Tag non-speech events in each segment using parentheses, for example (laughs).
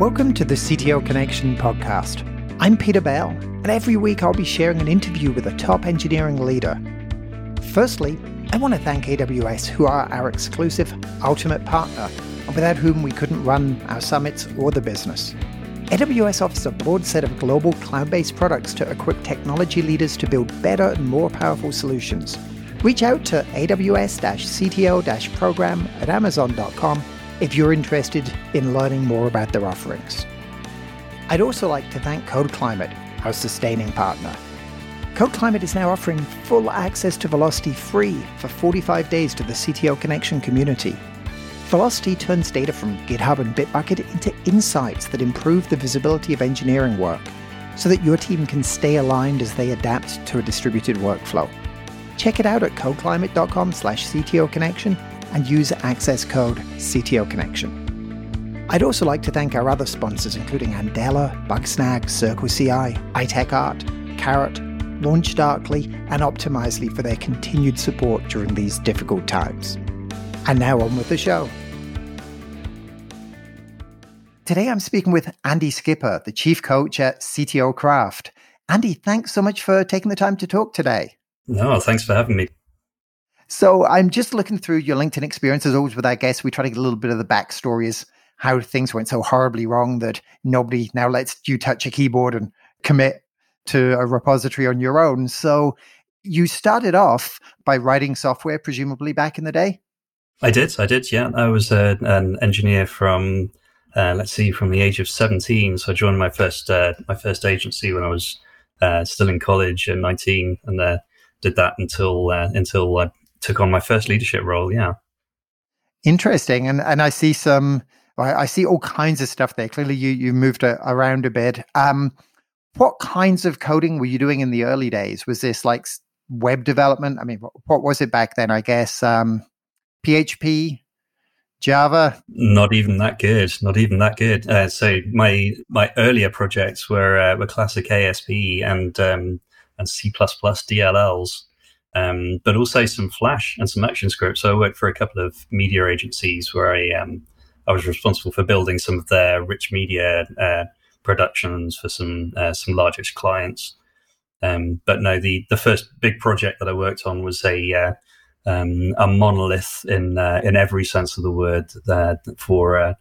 Welcome to the CTO Connection podcast. I'm Peter Bell, and every week I'll be sharing an interview with a top engineering leader. Firstly, I want to thank AWS, who are our exclusive ultimate partner, and without whom we couldn't run our summits or the business. AWS offers a broad set of global cloud based products to equip technology leaders to build better and more powerful solutions. Reach out to AWS CTO program at Amazon.com if you're interested in learning more about their offerings. I'd also like to thank Code Climate, our sustaining partner. Code Climate is now offering full access to Velocity free for 45 days to the CTO Connection community. Velocity turns data from GitHub and Bitbucket into insights that improve the visibility of engineering work so that your team can stay aligned as they adapt to a distributed workflow. Check it out at codeclimate.com slash Connection and use access code CTO Connection. I'd also like to thank our other sponsors, including Andela, Bugsnag, CircleCI, iTechArt, Karat, LaunchDarkly, and Optimizely for their continued support during these difficult times. And now on with the show. Today I'm speaking with Andy Skipper, the chief coach at CTO Craft. Andy, thanks so much for taking the time to talk today. No, thanks for having me. So I'm just looking through your LinkedIn experience. As always with our guests, we try to get a little bit of the backstory as how things went so horribly wrong that nobody now lets you touch a keyboard and commit to a repository on your own. So you started off by writing software, presumably back in the day. I did. I did. Yeah, I was uh, an engineer from uh, let's see, from the age of seventeen. So I joined my first uh, my first agency when I was uh, still in college at nineteen, and uh, did that until uh, until I took on my first leadership role. Yeah. Interesting. And, and I see some, I see all kinds of stuff there. Clearly you, you moved a, around a bit. Um, what kinds of coding were you doing in the early days? Was this like web development? I mean, what, what was it back then? I guess, um, PHP, Java? Not even that good. Not even that good. Uh, so my my earlier projects were uh, were classic ASP and um, and C DLLs um, but also some Flash and some Action scripts. So I worked for a couple of media agencies where I um, I was responsible for building some of their rich media uh, productions for some uh, some largest clients. Um, but no, the the first big project that I worked on was a uh, um, a monolith in uh, in every sense of the word uh, for uh,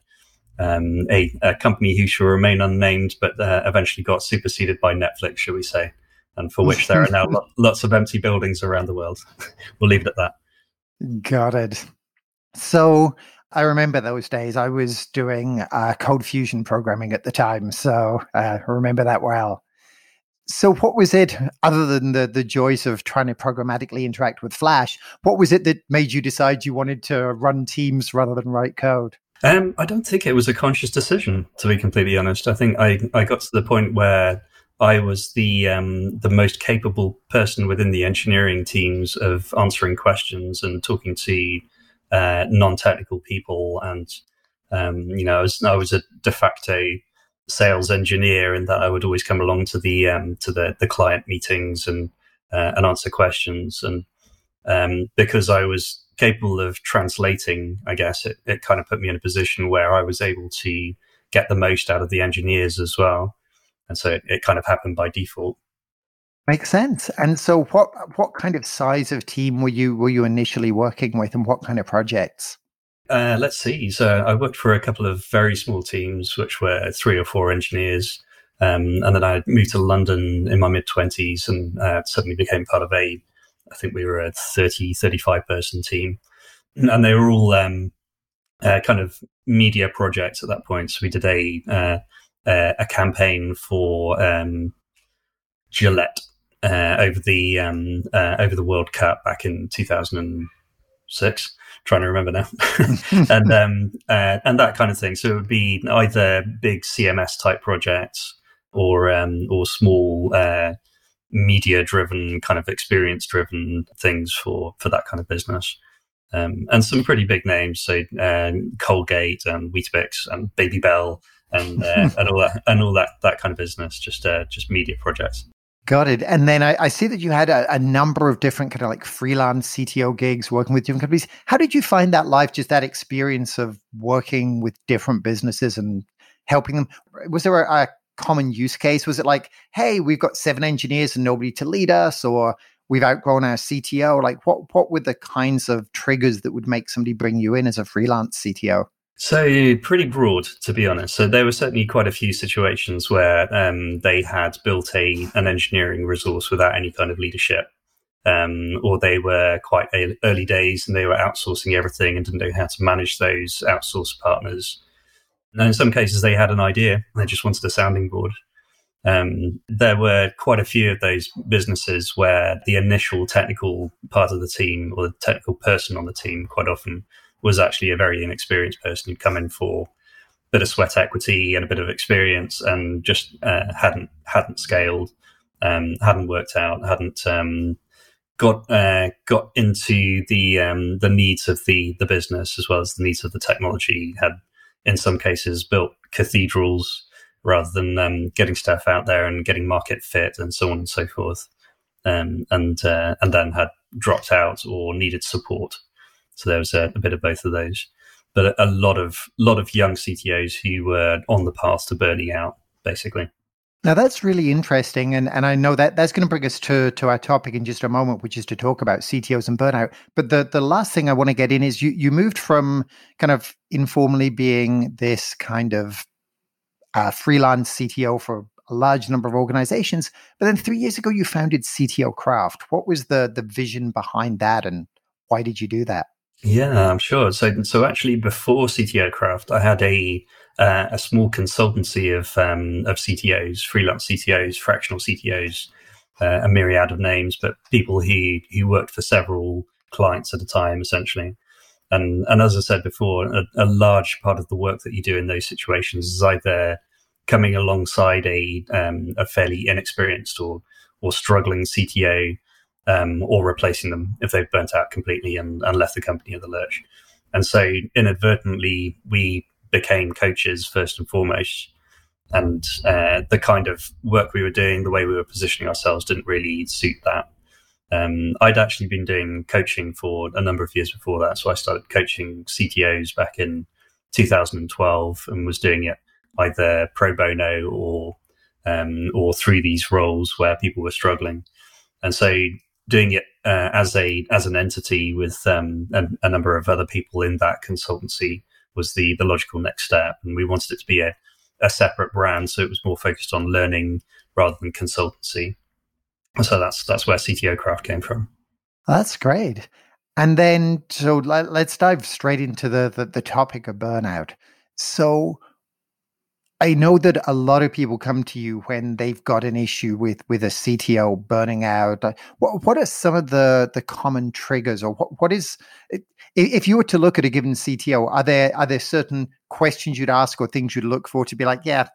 um, a, a, company who shall remain unnamed, but eventually got superseded by Netflix, shall we say? And for which there are now (laughs) lots of empty buildings around the world. (laughs) we'll leave it at that. Got it. So I remember those days. I was doing uh, ColdFusion programming at the time, so uh, I remember that well. So, what was it other than the the joys of trying to programmatically interact with Flash? What was it that made you decide you wanted to run teams rather than write code? Um, I don't think it was a conscious decision, to be completely honest. I think I, I got to the point where I was the um, the most capable person within the engineering teams of answering questions and talking to uh, non-technical people. And um, you know, I was, I was a de facto sales engineer, in that I would always come along to the um, to the, the client meetings and uh, and answer questions. And um, because I was capable of translating, I guess it, it kind of put me in a position where I was able to get the most out of the engineers as well and so it, it kind of happened by default. Makes sense. And so, what what kind of size of team were you were you initially working with, and what kind of projects? Uh, let's see. So, I worked for a couple of very small teams, which were three or four engineers, um, and then I moved to London in my mid twenties, and uh, suddenly became part of a, I think we were a 30, 35 person team, and they were all um, uh, kind of media projects at that point. So we did a uh, a campaign for um, Gillette uh, over the um, uh, over the World Cup back in 2006. Trying to remember now, (laughs) and um, uh, and that kind of thing. So it would be either big CMS type projects or um, or small uh, media driven kind of experience driven things for for that kind of business. Um, and some pretty big names, so uh, Colgate and Weetabix and Babybel and uh, (laughs) and all that and all that that kind of business. Just uh, just media projects. Got it. And then I, I see that you had a, a, number of different kind of like freelance CTO gigs working with different companies. How did you find that life, just that experience of working with different businesses and helping them? Was there a, a common use case? Was it like, hey, we've got seven engineers and nobody to lead us, or we've outgrown our CTO? Like, what what were the kinds of triggers that would make somebody bring you in as a freelance CTO? So pretty broad, to be honest. So there were certainly quite a few situations where um, they had built a an engineering resource without any kind of leadership, um, or they were quite early days and they were outsourcing everything and didn't know how to manage those outsourced partners. And in some cases, they had an idea; they just wanted a sounding board. Um, there were quite a few of those businesses where the initial technical part of the team or the technical person on the team quite often was actually a very inexperienced person who'd come in for a bit of sweat equity and a bit of experience and just uh, hadn't hadn't scaled, um, hadn't worked out, hadn't um, got uh, got into the um, the needs of the the business as well as the needs of the technology. Had in some cases built cathedrals rather than um, getting stuff out there and getting market fit and so on and so forth. Um, and uh, and then had dropped out or needed support. So there was a, a bit of both of those, but a, a, lot of lot of young CTOs who were on the path to burning out, basically. Now that's really interesting, and, and I know that that's going to bring us to to our topic in just a moment, which is to talk about CTOs and burnout. But the the last thing I want to get in is you you moved from kind of informally being this kind of uh, freelance CTO for a large number of organizations, but then three years ago you founded CTO Craft. What was the the vision behind that, and why did you do that? Yeah, I'm sure. So, so actually, before CTO Craft, I had a uh, a small consultancy of um, of CTOs, freelance CTOs, fractional CTOs, uh, a myriad of names, but people who who worked for several clients at a time, essentially. And and as I said before, a, a large part of the work that you do in those situations is either coming alongside a um, a fairly inexperienced or or struggling CTO um, or replacing them if they've burnt out completely and, and left the company in the lurch. And so inadvertently, we became coaches first and foremost. And uh, the kind of work we were doing, the way we were positioning ourselves, didn't really suit that. Um, I'd actually been doing coaching for a number of years before that. So I started coaching CTOs back in 2012 and was doing it either pro bono or um, or through these roles where people were struggling. And so doing it uh, as a as an entity with um, a, a, number of other people in that consultancy was the the logical next step, and we wanted it to be a, a separate brand, so it was more focused on learning rather than consultancy. So that's that's where CTO Craft came from. That's great. And then, so let, us dive straight into the, the the topic of burnout. So, I know that a lot of people come to you when they've got an issue with with a CTO burning out. Uh, what what are some of the the common triggers, or what what is if you were to look at a given CTO? Are there are there certain questions you'd ask or things you'd look for to be like, yeah,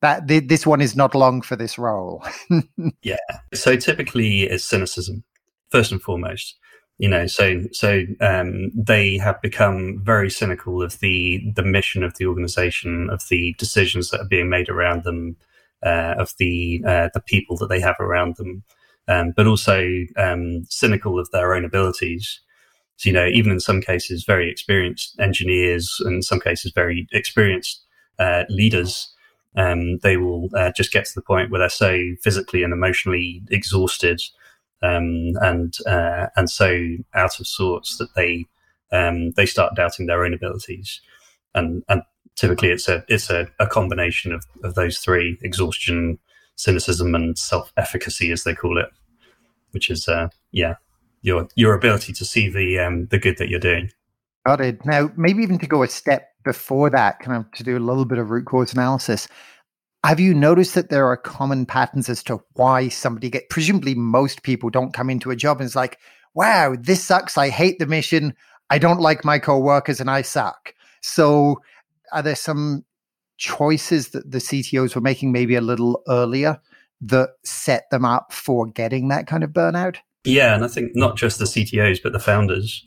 that this one is not long for this role? (laughs) yeah. So typically, it's cynicism first and foremost you know so so um, they have become very cynical of the the mission of the organization of the decisions that are being made around them uh, of the uh, the people that they have around them. Um, but also um, cynical of their own abilities. So you know even in some cases very experienced engineers and in some cases very experienced uh, leaders um, they will uh, just get to the point where they're so physically and emotionally exhausted um, and uh, and so out of sorts that they um, they start doubting their own abilities, and and typically it's a it's a, a combination of, of those three: exhaustion, cynicism, and self efficacy, as they call it, which is uh, yeah your your ability to see the um, the good that you're doing. Got it. Now, maybe even to go a step before that, kind of to do a little bit of root cause analysis. Have you noticed that there are common patterns as to why somebody get presumably most people don't come into a job and it's like, wow, this sucks. I hate the mission. I don't like my coworkers and I suck. So are there some choices that the CTOs were making maybe a little earlier that set them up for getting that kind of burnout? Yeah, and I think not just the CTOs, but the founders.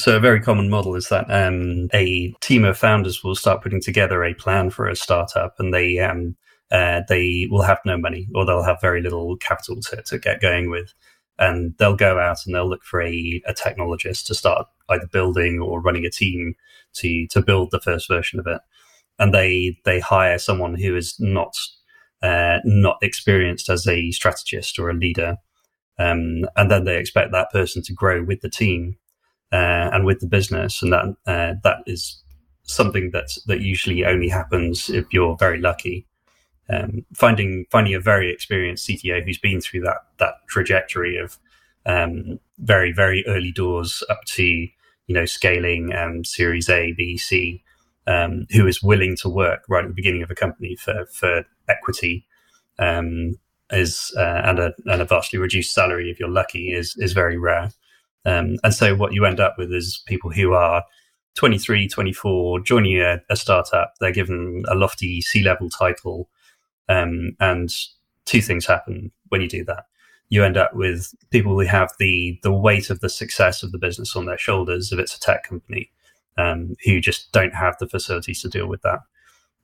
So, a very common model is that um, a team of founders will start putting together a plan for a startup, and they um, uh, they will have no money or they'll have very little capital to, to get going with. And they'll go out and they'll look for a, a technologist to start either building or running a team to to build the first version of it. and they they hire someone who is not uh, not experienced as a strategist or a leader, um, and then they expect that person to grow with the team uh, and with the business, and that uh, that is something that that usually only happens if you're very lucky. Um, finding finding a very experienced CTO who's been through that that trajectory of um, very very early doors up to you know scaling um, Series A, B, C, um, who is willing to work right at the beginning of a company for for equity um, is uh, and a and a vastly reduced salary if you're lucky is is very rare. Um, and so what you end up with is people who are 23, 24, joining a, a startup. They're given a lofty C level title. Um, and two things happen when you do that. You end up with people who have the, the weight of the success of the business on their shoulders if it's a tech company, um, who just don't have the facilities to deal with that.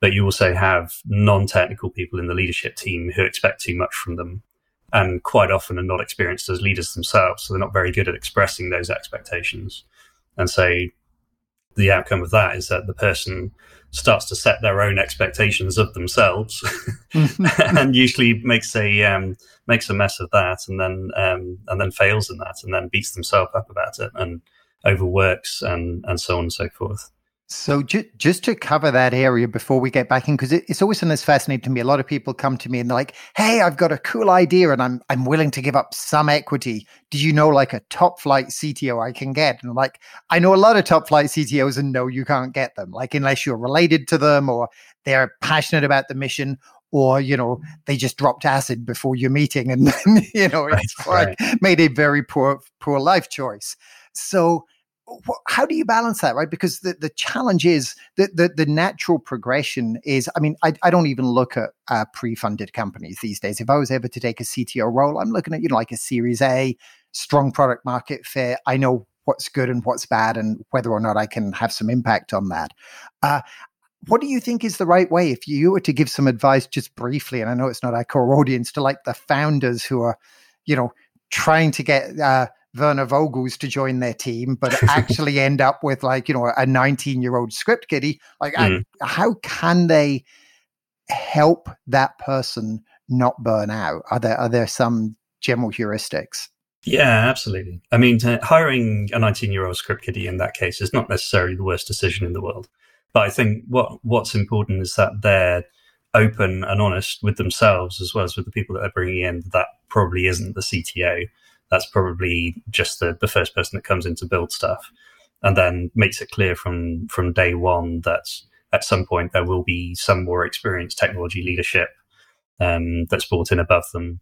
But you also have non technical people in the leadership team who expect too much from them and quite often are not experienced as leaders themselves. So they're not very good at expressing those expectations. And so the outcome of that is that the person starts to set their own expectations of themselves (laughs) and usually makes a um, makes a mess of that and then um, and then fails in that and then beats themselves up about it and overworks and and so on and so forth so ju- just to cover that area before we get back in, because it, it's always something that's fascinating to me. A lot of people come to me and they're like, "Hey, I've got a cool idea, and I'm I'm willing to give up some equity. Do you know like a top flight CTO I can get?" And I'm like, I know a lot of top flight CTOs, and no, you can't get them. Like unless you're related to them or they're passionate about the mission, or you know they just dropped acid before your meeting, and (laughs) then you know it's right, like made a very poor poor life choice. So how do you balance that right? Because the, the challenge is that the, the natural progression is i mean i, I don't even look at uh, pre-funded companies these days. If i was ever to take a cto role i'm looking at you know like a series a strong product market fit. I know what's good and what's bad and whether or not i can have some impact on that. Uh, what do you think is the right way? If you were to give some advice just briefly and i know it's not our core audience to like the founders who are you know trying to get uh, Werner Vogels to join their team, but (laughs) actually end up with like, you know, a 19 year old script kiddie. Like, mm. I, how can they help that person not burn out? Are there, are there some general heuristics? Yeah, absolutely. I mean, hiring a 19 year old script kiddie in that case is not necessarily the worst decision in the world. But I think what what's important is that they're open and honest with themselves as well as with the people that they're bringing in. That probably isn't the CTO that's probably just the, the first person that comes in to build stuff and then makes it clear from from day one that at some point there will be some more experienced technology leadership um, that's brought in above them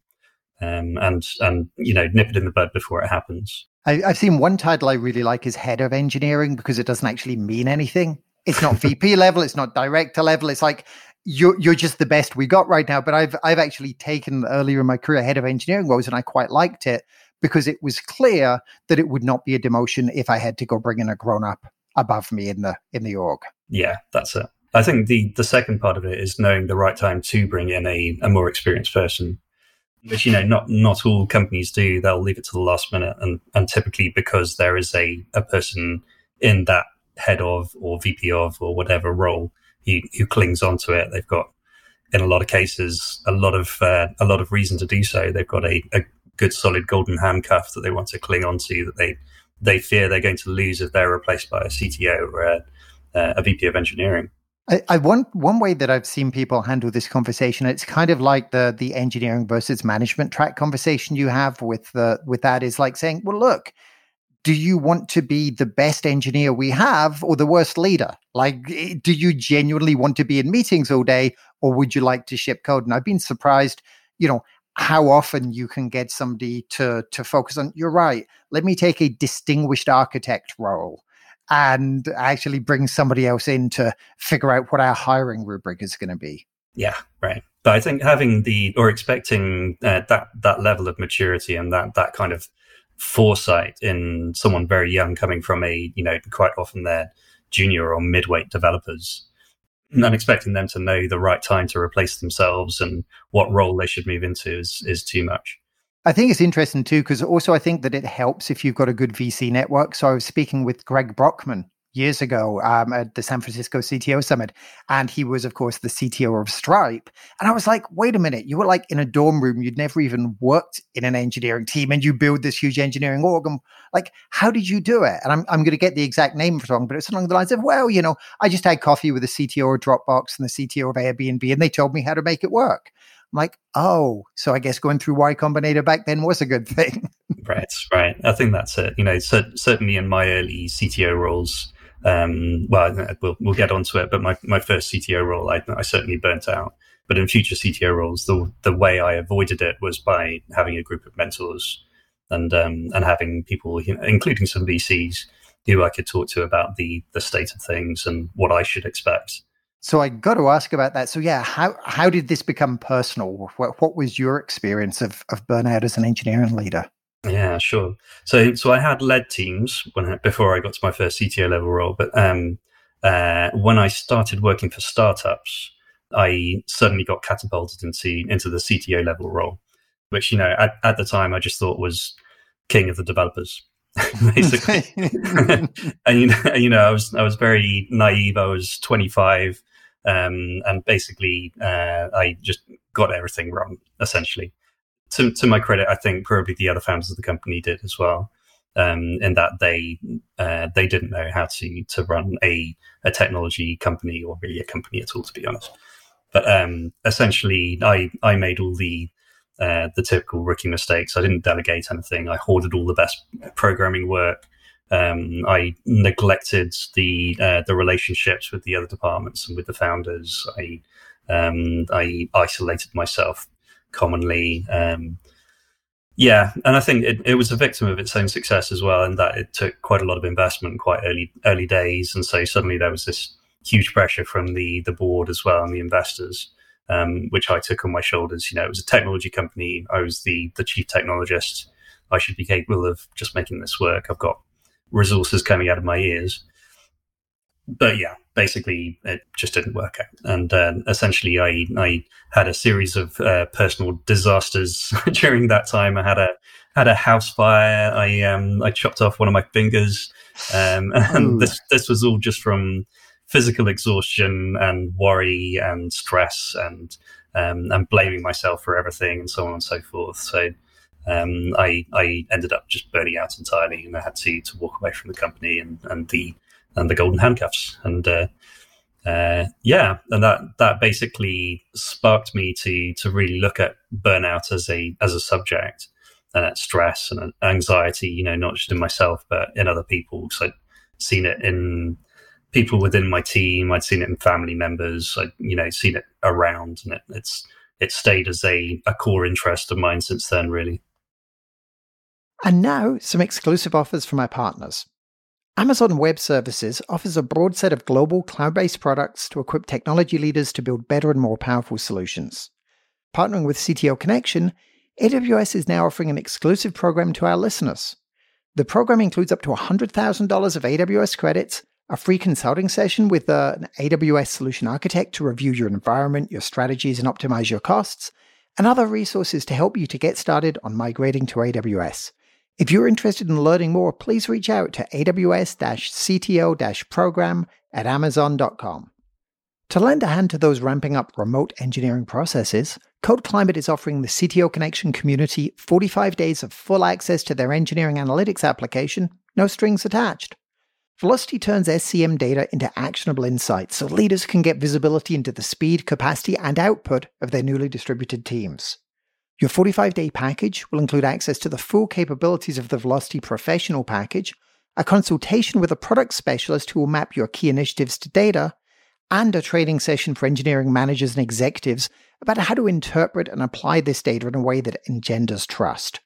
um, and and you know nip it in the bud before it happens. I, have seen one title i really like is head of engineering because it doesn't actually mean anything. It's not (laughs) vp level it's not director level it's like you're you're just the best we got right now. But i've i've actually taken earlier in my career head of engineering roles and i quite liked it because it was clear that it would not be a demotion if I had to go bring in a grown up above me in the in the org. Yeah, that's it. I think the the second part of it is knowing the right time to bring in a, a more experienced person, which you know not not all companies do. They'll leave it to the last minute, and and typically because there is a a person in that head of or VP of or whatever role who who clings onto it. They've got in a lot of cases a lot of uh, a lot of reason to do so. They've got a, a good solid golden handcuff that they want to cling on to that they they fear they're going to lose if they're replaced by a CTO or a, uh, a VP of engineering. I, I, one one way that I've seen people handle this conversation, it's kind of like the the engineering versus management track conversation you have with the with that is like saying, well, look, do you want to be the best engineer we have or the worst leader? Like, eh, do you genuinely want to be in meetings all day, or would you like to ship code? And I've been surprised, you know, how often you can get somebody to to focus on you're right let me take a distinguished architect role and actually bring somebody else in to figure out what our hiring rubric is going to be. Yeah right. But i think having the or expecting uh, that that level of maturity and that that kind of foresight in someone very young coming from a you know quite often they're junior or midweight developers and expecting them to know the right time to replace themselves and what role they should move into is is too much. I think it's interesting too because also I think that it helps if you've got a good VC network. So I was speaking with Greg Brockman years ago um, at the San Francisco CTO Summit. And he was, of course, the CTO of Stripe. And I was like, wait a minute, you were like in a dorm room. You'd never even worked in an engineering team and you build this huge engineering org. And like, how did you do it? And I'm, I'm going to get the exact name wrong, but it's along the lines of, well, you know, I just had coffee with the CTO of Dropbox and the CTO of Airbnb, and they told me how to make it work. I'm like, oh, so I guess going through Y Combinator back then was a good (laughs) thing. right, right. I think that's it. You know, certainly in my early CTO roles, um, well, we'll, we'll get onto it, but my, my first CTO role, I, I certainly burnt out. But in future CTO roles, the, the way I avoided it was by having a group of mentors and, um, and having people, including some VCs, who I could talk to about the, the state of things and what I should expect. So I got to ask about that. So yeah, how how did this become personal? What, what was your experience of, of burnout as an engineering leader? Yeah, sure. So, so I had led teams when before I got to my first CTO level role, but um, uh, when I started working for startups, I suddenly got catapulted into into the CTO level role, which you know at, at the time I just thought was king of the developers, (laughs) basically. (laughs) and you know, you know, I was I was very naive. I was 25, um, and basically uh, I just got everything wrong essentially to, to my credit, I think probably the other founders of the company did as well. Um, in that they uh, they didn't know how to to run a a technology company or really a company at all, to be honest. But um, essentially, I I made all the uh, the typical rookie mistakes. I didn't delegate anything. I hoarded all the best programming work. Um, I neglected the uh, the relationships with the other departments and with the founders. I um, I isolated myself commonly. Um, yeah, and I think it, it was a victim of its own success as well, in that it took quite a lot of investment quite early early days, and so suddenly there was this huge pressure from the the board as well and the investors, um, which I took on my shoulders. You know, it was a technology company. I was the the chief technologist. I should be capable of just making this work. I've got resources coming out of my ears, but yeah, basically it just didn't work out. And uh, essentially, I I had a series of uh, personal disasters (laughs) during that time. I had a had a house fire. I um I chopped off one of my fingers, um, (laughs) and this this was all just from physical exhaustion and worry and stress and um, and blaming myself for everything and so on and so forth. So. Um, I I ended up just burning out entirely, and I had to to walk away from the company and and the and the golden handcuffs. And uh, uh, yeah, and that that basically sparked me to to really look at burnout as a as a subject and at stress and anxiety. You know, not just in myself but in other people. So I'd seen it in people within my team. I'd seen it in family members. I'd you know seen it around, and it, it's it stayed as a, a core interest of mine since then. Really. And now, some exclusive offers from our partners. Amazon Web Services offers a broad set of global cloud based products to equip technology leaders to build better and more powerful solutions. Partnering with CTO Connection, AWS is now offering an exclusive program to our listeners. The program includes up to $100,000 of AWS credits, a free consulting session with uh, an AWS solution architect to review your environment, your strategies, and optimize your costs, and other resources to help you to get started on migrating to AWS. If you're interested in learning more, please reach out to AWS CTO program at Amazon.com. To lend a hand to those ramping up remote engineering processes, Code Climate is offering the CTO Connection community 45 days of full access to their engineering analytics application, no strings attached. Velocity turns SCM data into actionable insights so leaders can get visibility into the speed, capacity, and output of their newly distributed teams. Your 45 day package will include access to the full capabilities of the Velocity Professional package, a consultation with a product specialist who will map your key initiatives to data, and a training session for engineering managers and executives about how to interpret and apply this data in a way that engenders trust.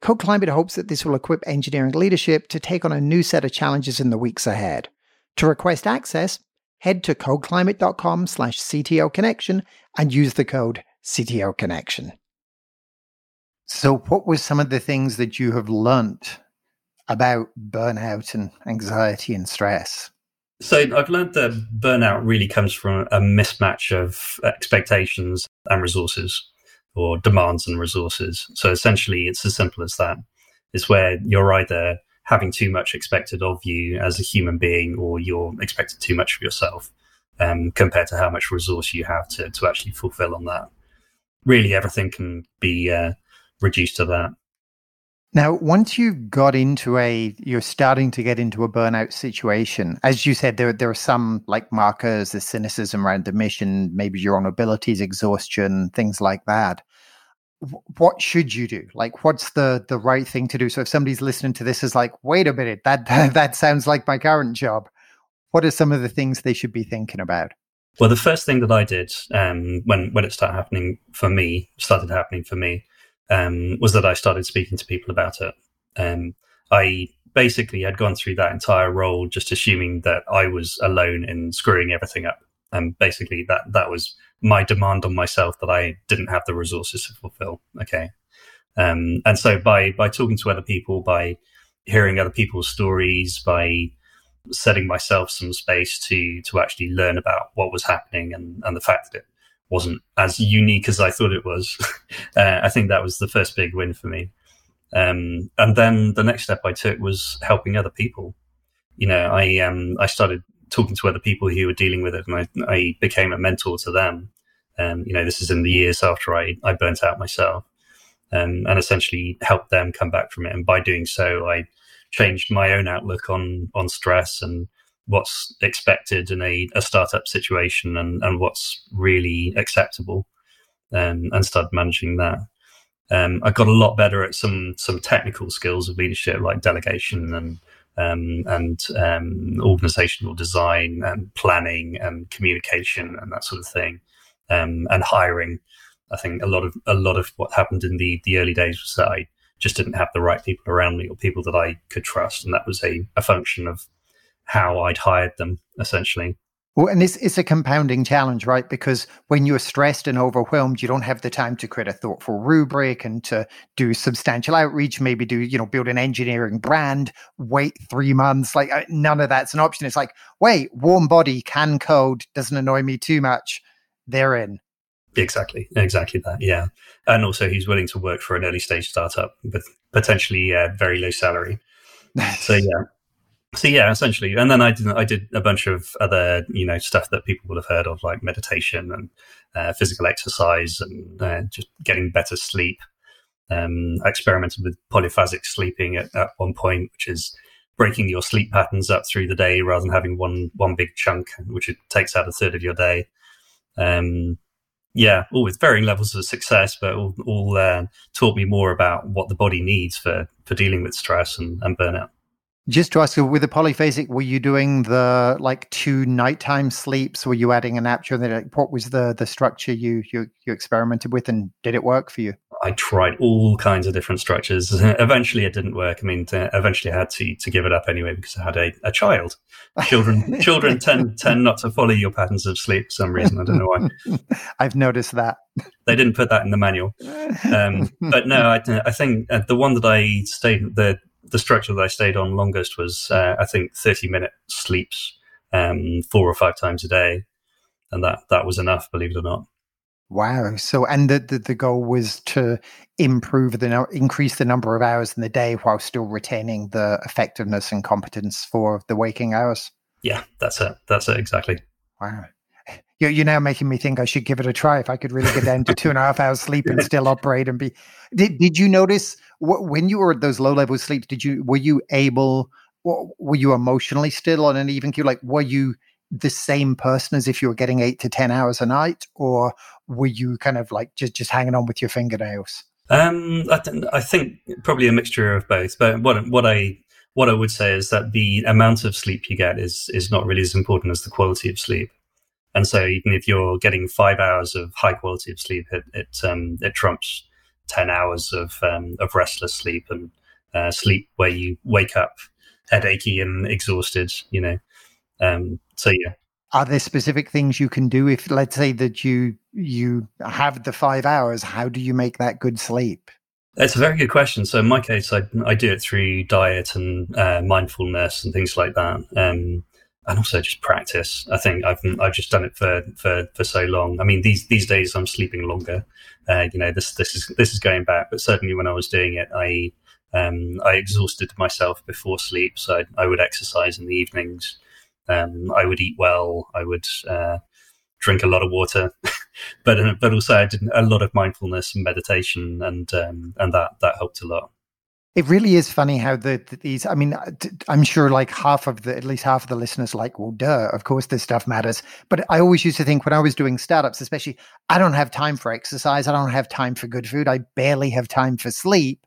Code Climate hopes that this will equip engineering leadership to take on a new set of challenges in the weeks ahead. To request access, head to codeclimate.com slash CTO connection and use the code CTO connection. So, what were some of the things that you have learnt about burnout and anxiety and stress? So, I've learned that burnout really comes from a mismatch of expectations and resources, or demands and resources. So, essentially, it's as simple as that. It's where you're either having too much expected of you as a human being, or you're expected too much of yourself um, compared to how much resource you have to to actually fulfill on that. Really, everything can be uh, reduced to that. Now, once you've got into a, you're starting to get into a burnout situation. As you said, there there are some like markers, the cynicism around the mission, maybe your own abilities, exhaustion, things like that. What should you do? Like, what's the the right thing to do? So, if somebody's listening to this, is like, wait a minute, that (laughs) that sounds like my current job. What are some of the things they should be thinking about? Well, the first thing that I did um, when when it started happening for me, started happening for me, um, was that I started speaking to people about it. Um, I basically had gone through that entire role just assuming that I was alone in screwing everything up. And basically, that that was my demand on myself that I didn't have the resources to fulfill. Okay, um, and so by by talking to other people, by hearing other people's stories, by setting myself some space to to actually learn about what was happening and and the fact that it wasn't as unique as I thought it was. (laughs) uh, I think that was the first big win for me. Um, and then the next step I took was helping other people. You know, I um, I started talking to other people who were dealing with it, and I, I became a mentor to them. Um, you know, this is in the years after I, I burnt out myself, um, and essentially helped them come back from it. And by doing so, I changed my own outlook on on stress and what's expected in a, a startup situation and, and what's really acceptable um, and started managing that. Um, I got a lot better at some some technical skills of leadership like delegation and um, and um, organizational design and planning and communication and that sort of thing um, and hiring. I think a lot of a lot of what happened in the the early days was that I just didn't have the right people around me or people that I could trust, and that was a, a function of how I'd hired them essentially. Well, and it's, it's a compounding challenge, right? Because when you're stressed and overwhelmed, you don't have the time to create a thoughtful rubric and to do substantial outreach, maybe do, you know, build an engineering brand, wait three months. Like uh, none of that's an option. It's like, wait, warm body, can code, doesn't annoy me too much. They're in. Exactly, exactly that. Yeah. And also, he's willing to work for an early stage startup with potentially a very low salary. So, (laughs) yeah so yeah, essentially, and then I did I did a bunch of other you know stuff that people would have heard of, like meditation and uh, physical exercise and uh, just getting better sleep. Um, I experimented with polyphasic sleeping at, at one point, which is breaking your sleep patterns up through the day rather than having one one big chunk, which takes out a third of your day. Um, yeah, all with varying levels of success, but all, all uh, taught me more about what the body needs for for dealing with stress and, and burnout. Just to ask you, with the polyphasic, were you doing the like two nighttime sleeps? Were you adding a nap during the What was the the structure you you you experimented with, and did it work for you? I tried all kinds of different structures. (laughs) eventually, it didn't work. I mean, to, eventually, I had to to give it up anyway because I had a, a child. Children (laughs) children tend tend not to follow your patterns of sleep for some reason. I don't know why. (laughs) I've noticed that they didn't put that in the manual. Um, but no, I, I think uh, the one that I stayed the the structure that I stayed on longest was, uh, I think, 30 minute sleeps um, four or five times a day. And that, that was enough, believe it or not. Wow. So, and the, the, the goal was to improve the, increase the number of hours in the day while still retaining the effectiveness and competence for the waking hours. Yeah, that's it. That's it. Exactly. Wow. You're, you're now making me think I should give it a try if I could really get down to two and a half hours sleep and (laughs) still operate and be. Did Did you notice when you were at those low level sleeps? Did you were you able? Were you emotionally still on an even keel? Like, were you the same person as if you were getting eight to ten hours a night, or were you kind of like just just hanging on with your fingernails? Um, I, I think probably a mixture of both. But what what I what I would say is that the amount of sleep you get is is not really as important as the quality of sleep. And so even if you're getting five hours of high quality of sleep, it it, um, it trumps ten hours of um, of restless sleep and uh, sleep where you wake up headachy and exhausted. You know, um, so yeah. Are there specific things you can do if, let's say, that you you have the five hours? How do you make that good sleep? It's a very good question. So in my case, I I do it through diet and uh, mindfulness and things like that. Um, and also just practice. I think I've I've just done it for for for so long. I mean, these these days I'm sleeping longer. Uh, you know, this this is this is going back, but certainly when I was doing it, I Um, I exhausted myself before sleep, so I, I would exercise in the evenings. Um, I would eat well. I would uh, drink a lot of water, (laughs) but uh, but also I did a lot of mindfulness and meditation, and um, and that that helped a lot. It really is funny how the, the, these. I mean, I'm sure like half of the, at least half of the listeners, like, well, duh, of course this stuff matters. But I always used to think when I was doing startups, especially, I don't have time for exercise. I don't have time for good food. I barely have time for sleep.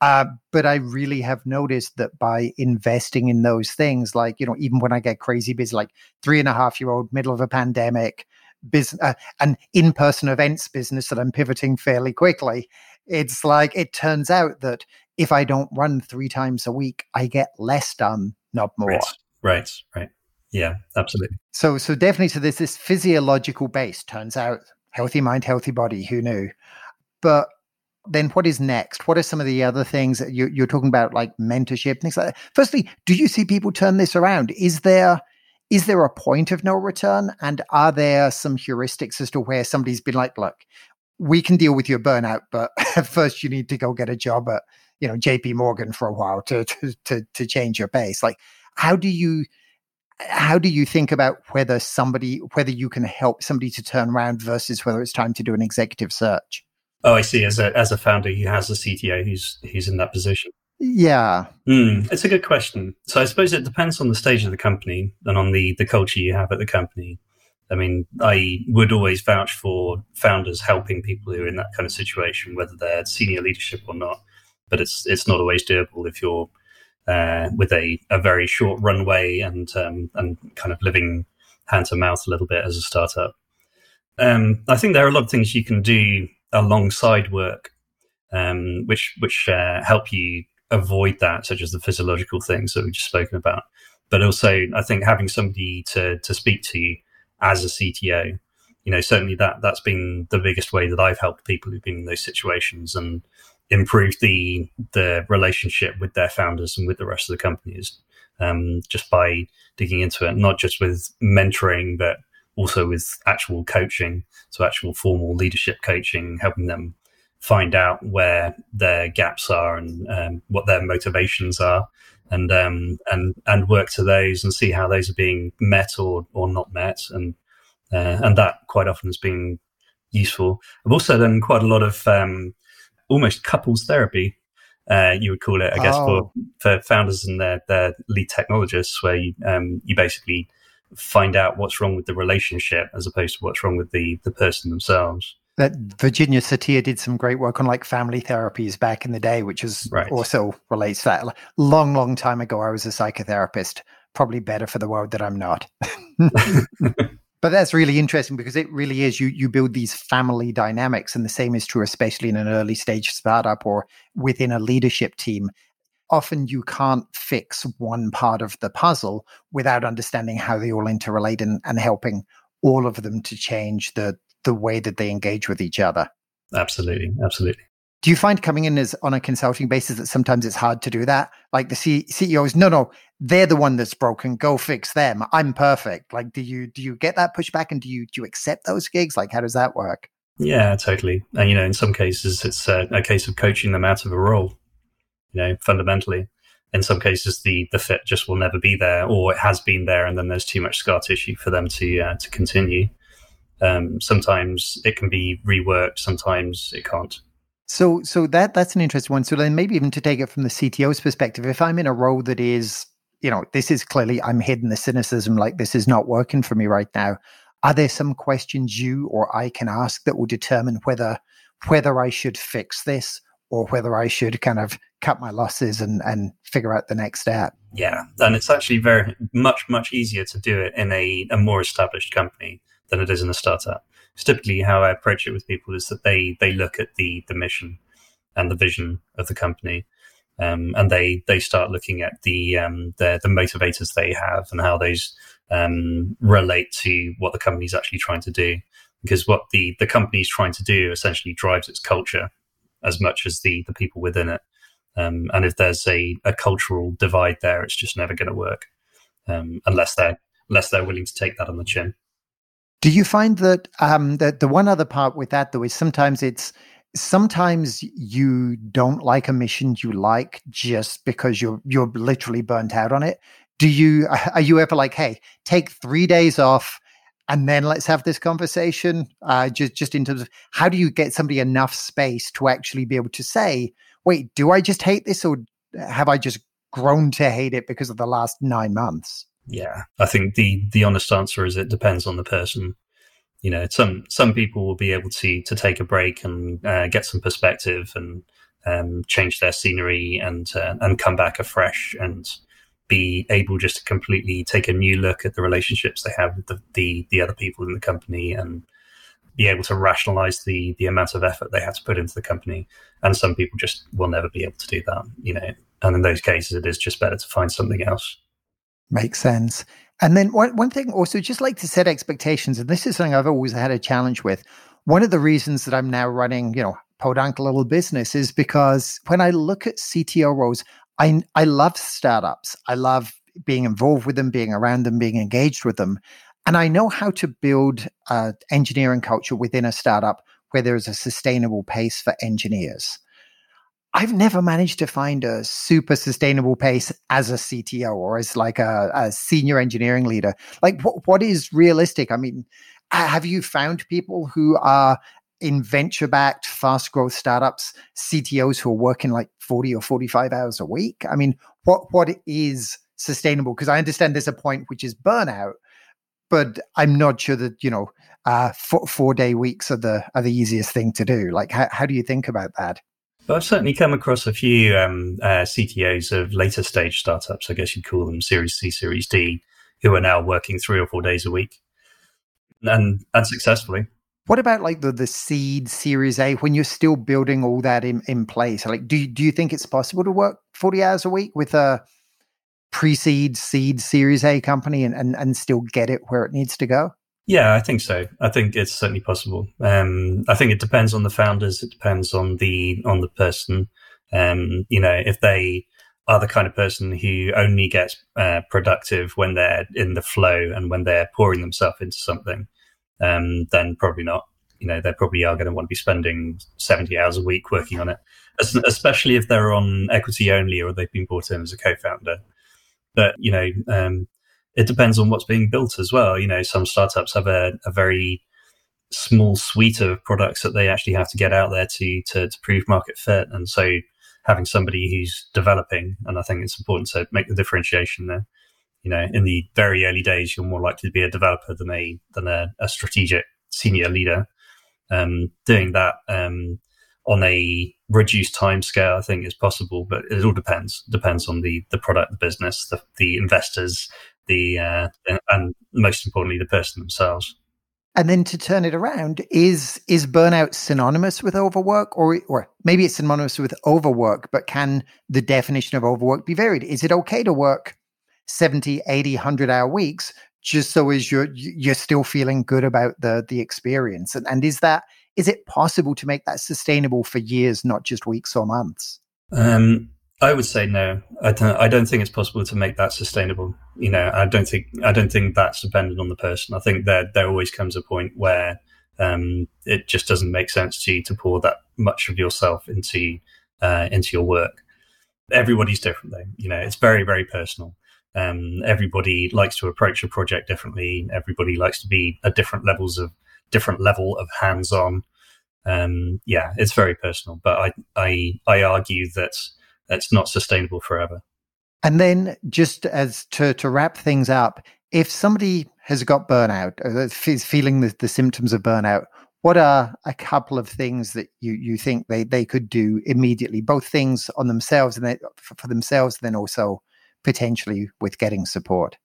Uh, but I really have noticed that by investing in those things, like, you know, even when I get crazy busy, like three and a half year old, middle of a pandemic, business, uh, an in person events business that I'm pivoting fairly quickly, it's like it turns out that if I don't run three times a week, I get less done, not more. Right, right, right. Yeah, absolutely. So, so definitely, so there's this physiological base. Turns out, healthy mind, healthy body. Who knew? But then what is next? What are some of the other things that you, you're talking about, like mentorship, things like that? Firstly, do you see people turn this around? Is there is there a point of no return? And are there some heuristics as to where somebody's been like, look, we can deal with your burnout, but (laughs) first you need to go get a job at, you know, JP Morgan for a while to, to, to, to change your base. Like, how do you, how do you think about whether somebody, whether you can help somebody to turn around versus whether it's time to do an executive search? Oh, I see. As a as a founder who has a CTO who's who's in that position. Yeah, mm, it's a good question. So I suppose it depends on the stage of the company and on the the culture you have at the company. I mean, I would always vouch for founders helping people who are in that kind of situation, whether they're senior leadership or not. But it's it's not always doable if you're uh, with a, a very short runway and um, and kind of living hand to mouth a little bit as a startup. Um, I think there are a lot of things you can do alongside work, um, which which uh, help you avoid that, such as the physiological things that we've just spoken about. But also, I think having somebody to to speak to as a CTO, you know, certainly that that's been the biggest way that I've helped people who've been in those situations and improved the the relationship with their founders and with the rest of the companies. Um, just by digging into it, not just with mentoring, but also with actual coaching, so actual formal leadership coaching, helping them find out where their gaps are and um, what their motivations are, and um, and and work to those and see how those are being met or or not met, and uh, and that quite often has been useful. I've also done quite a lot of um, almost couples therapy. Uh, you would call it, I guess, oh. for, for founders and their, their lead technologists, where you, um, you basically find out what's wrong with the relationship as opposed to what's wrong with the the person themselves. That Virginia Satir did some great work on like family therapies back in the day, which is right. also relates to that. Long, long time ago, I was a psychotherapist. Probably better for the world that I'm not. (laughs) (laughs) but that's really interesting because it really is you you build these family dynamics and the same is true especially in an early stage startup or within a leadership team often you can't fix one part of the puzzle without understanding how they all interrelate and, and helping all of them to change the the way that they engage with each other. Absolutely, absolutely. Do you find coming in as on a consulting basis that sometimes it's hard to do that? Like the C- is no, no, they're the one that's broken. Go fix them. I'm perfect. Like, do you do you get that pushback, and do you do you accept those gigs? Like, how does that work? Yeah, totally. And you know, in some cases, it's a, a case of coaching them out of a role you know, fundamentally. In some cases, the the fit just will never be there, or it has been there, and then there's too much scar tissue for them to uh, to continue. Um, sometimes it can be reworked, sometimes it can't. So, so that that's an interesting one. So then, maybe even to take it from the CTO's perspective, if I'm in a role that is, you know, this is clearly I'm hidden the cynicism, like this is not working for me right now. Are there some questions you or I can ask that will determine whether whether I should fix this or whether I should kind of cut my losses and, and figure out the next step. Yeah. And it's actually very much, much easier to do it in a, a more established company than it is in a startup. It's typically how I approach it with people is that they, they look at the, the mission and the vision of the company. Um, and they, they start looking at the, um, the, the motivators they have and how those um, relate to what the company's actually trying to do. Because what the, the company's trying to do essentially drives its culture as much as the the people within it. Um, and if there's a, a cultural divide there, it's just never going to work um, unless they're unless they're willing to take that on the chin. Do you find that um, that the one other part with that though is sometimes it's sometimes you don't like a mission you like just because you're you're literally burnt out on it. Do you (laughs) are you ever like, hey, take three days off and then let's have this conversation? Uh, just just in terms of how do you get somebody enough space to actually be able to say, wait, do I just hate this or have I just grown to hate it because of the last nine months? Yeah, I think the the honest answer is it depends on the person you know some some people will be able to to take a break and uh, get some perspective and um, change their scenery and uh, and come back afresh and be able just to completely take a new look at the relationships they have with the, the, the other people in the company and be able to rationalize the the amount of effort they have to put into the company. And some people just will never be able to do that you know. And in those cases it is just better to find something else. Makes sense and then one, one thing also, just like to set expectations, and this is something I've always had a challenge with. One of the reasons that I'm now running, you know, Podunk Little Business is because when I look at CTO roles, I, I love startups. I love being involved with them, being around them, being engaged with them. And I know how to build uh, engineering culture within a startup where there is a sustainable pace for engineers. I've never managed to find a super sustainable pace as a CTO or as like a, a senior engineering leader. Like, what what is realistic? I mean, have you found people who are in venture backed, fast growth startups, CTOs who are working like 40 or 45 hours a week? I mean, what what is sustainable? Because I understand there's a point which is burnout, but I'm not sure that, you know, uh, four, four day weeks are the are the easiest thing to do. Like, how, how do you think about that? But I've certainly come across a few um, uh, CTOs of later stage startups, I guess you'd call them Series C, Series D, who are now working three or four days a week and, and successfully. What about like the, the seed Series A when you're still building all that in, in place? Like, do, do you think it's possible to work 40 hours a week with a pre seed, seed Series A company and, and, and still get it where it needs to go? Yeah, I think so. I think it's certainly possible. Um, I think it depends on the founders. It depends on the on the person. Um, you know, if they are the kind of person who only gets uh, productive when they're in the flow and when they're pouring themselves into something, um, then probably not. You know, they probably are going to want to be spending seventy hours a week working on it, especially if they're on equity only or they've been brought in as a co-founder. But you know, um, it depends on what's being built as well. You know, some startups have a, a very small suite of products that they actually have to get out there to, to, to prove market fit, and so having somebody who's developing, and I think it's important to make the differentiation there. You know, in the very early days, you're more likely to be a developer than a than a, a strategic senior leader. Um, doing that um, on a reduced time scale, I think is possible, but it all depends. Depends on the the product, the business, the, the investors, the uh, and most importantly the person themselves. And then to turn it around, is is burnout synonymous with overwork, or or maybe it's synonymous with overwork, but can the definition of overwork be varied? Is it okay to work 70, 80, 100 hour weeks just so as you're you're still feeling good about the the experience? And, and is that is it possible to make that sustainable for years, not just weeks or months? Um, I would say no. I don't. I don't think it's possible to make that sustainable. You know, I don't think. I don't think that's dependent on the person. I think that there always comes a point where um, it just doesn't make sense to you to pour that much of yourself into uh, into your work. Everybody's different, though. You know, it's very very personal. Um, everybody likes to approach a project differently. Everybody likes to be at different levels of different level of hands on. Um, yeah, it's very personal. But I I I argue that it's not sustainable forever. And then just as to, to wrap things up, if somebody has got burnout, uh, is feeling the, the symptoms of burnout, what are a couple of things that you, you think they, they could do immediately, both things on themselves and they, for themselves, then also potentially with getting support?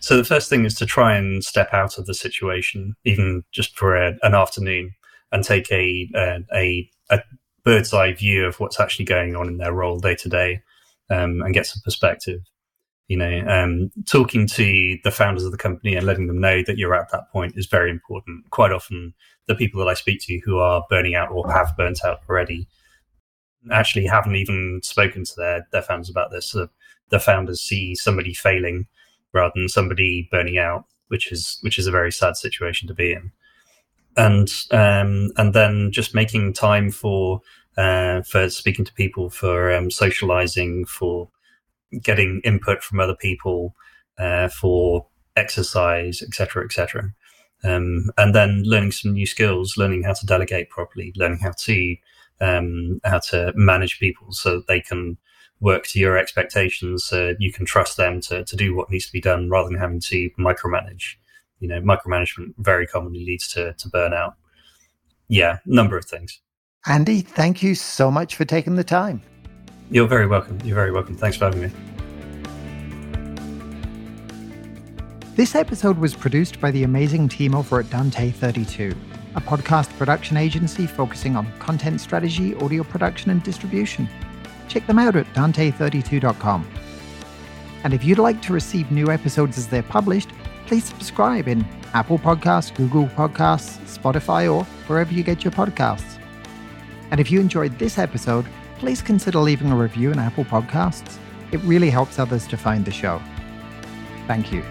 So the first thing is to try and step out of the situation, even just for a, an afternoon, and take a, uh, a, a bird's eye view of what's actually going on in their role day to day um, and get some perspective. You know, um, talking to the founders of the company and letting them know that you're at that point is very important. Quite often, the people that I speak to who are burning out or have burnt out already actually haven't even spoken to their, their founders about this. So the founders see somebody failing rather than somebody burning out, which is which is a very sad situation to be in. and um, and then just making time for uh, for speaking to people, for um, socializing, for getting input from other people, uh, for exercise, etc., etc. Um, and then learning some new skills, learning how to delegate properly, learning how to um, how to manage people so they can work to your expectations. So you can trust them to to do what needs to be done rather than having to micromanage. You know, micromanagement very commonly leads to to burnout. Yeah, number of things. Andy, thank you so much for taking the time. You're very welcome. You're very welcome. Thanks for having me. This episode was produced by the amazing team over at Dante 32, a podcast production agency focusing on content strategy, audio production, and distribution. Check them out at dante32.com. And if you'd like to receive new episodes as they're published, please subscribe in Apple Podcasts, Google Podcasts, Spotify, or wherever you get your podcasts. And if you enjoyed this episode, please consider leaving a review in Apple Podcasts. It really helps others to find the show. Thank you.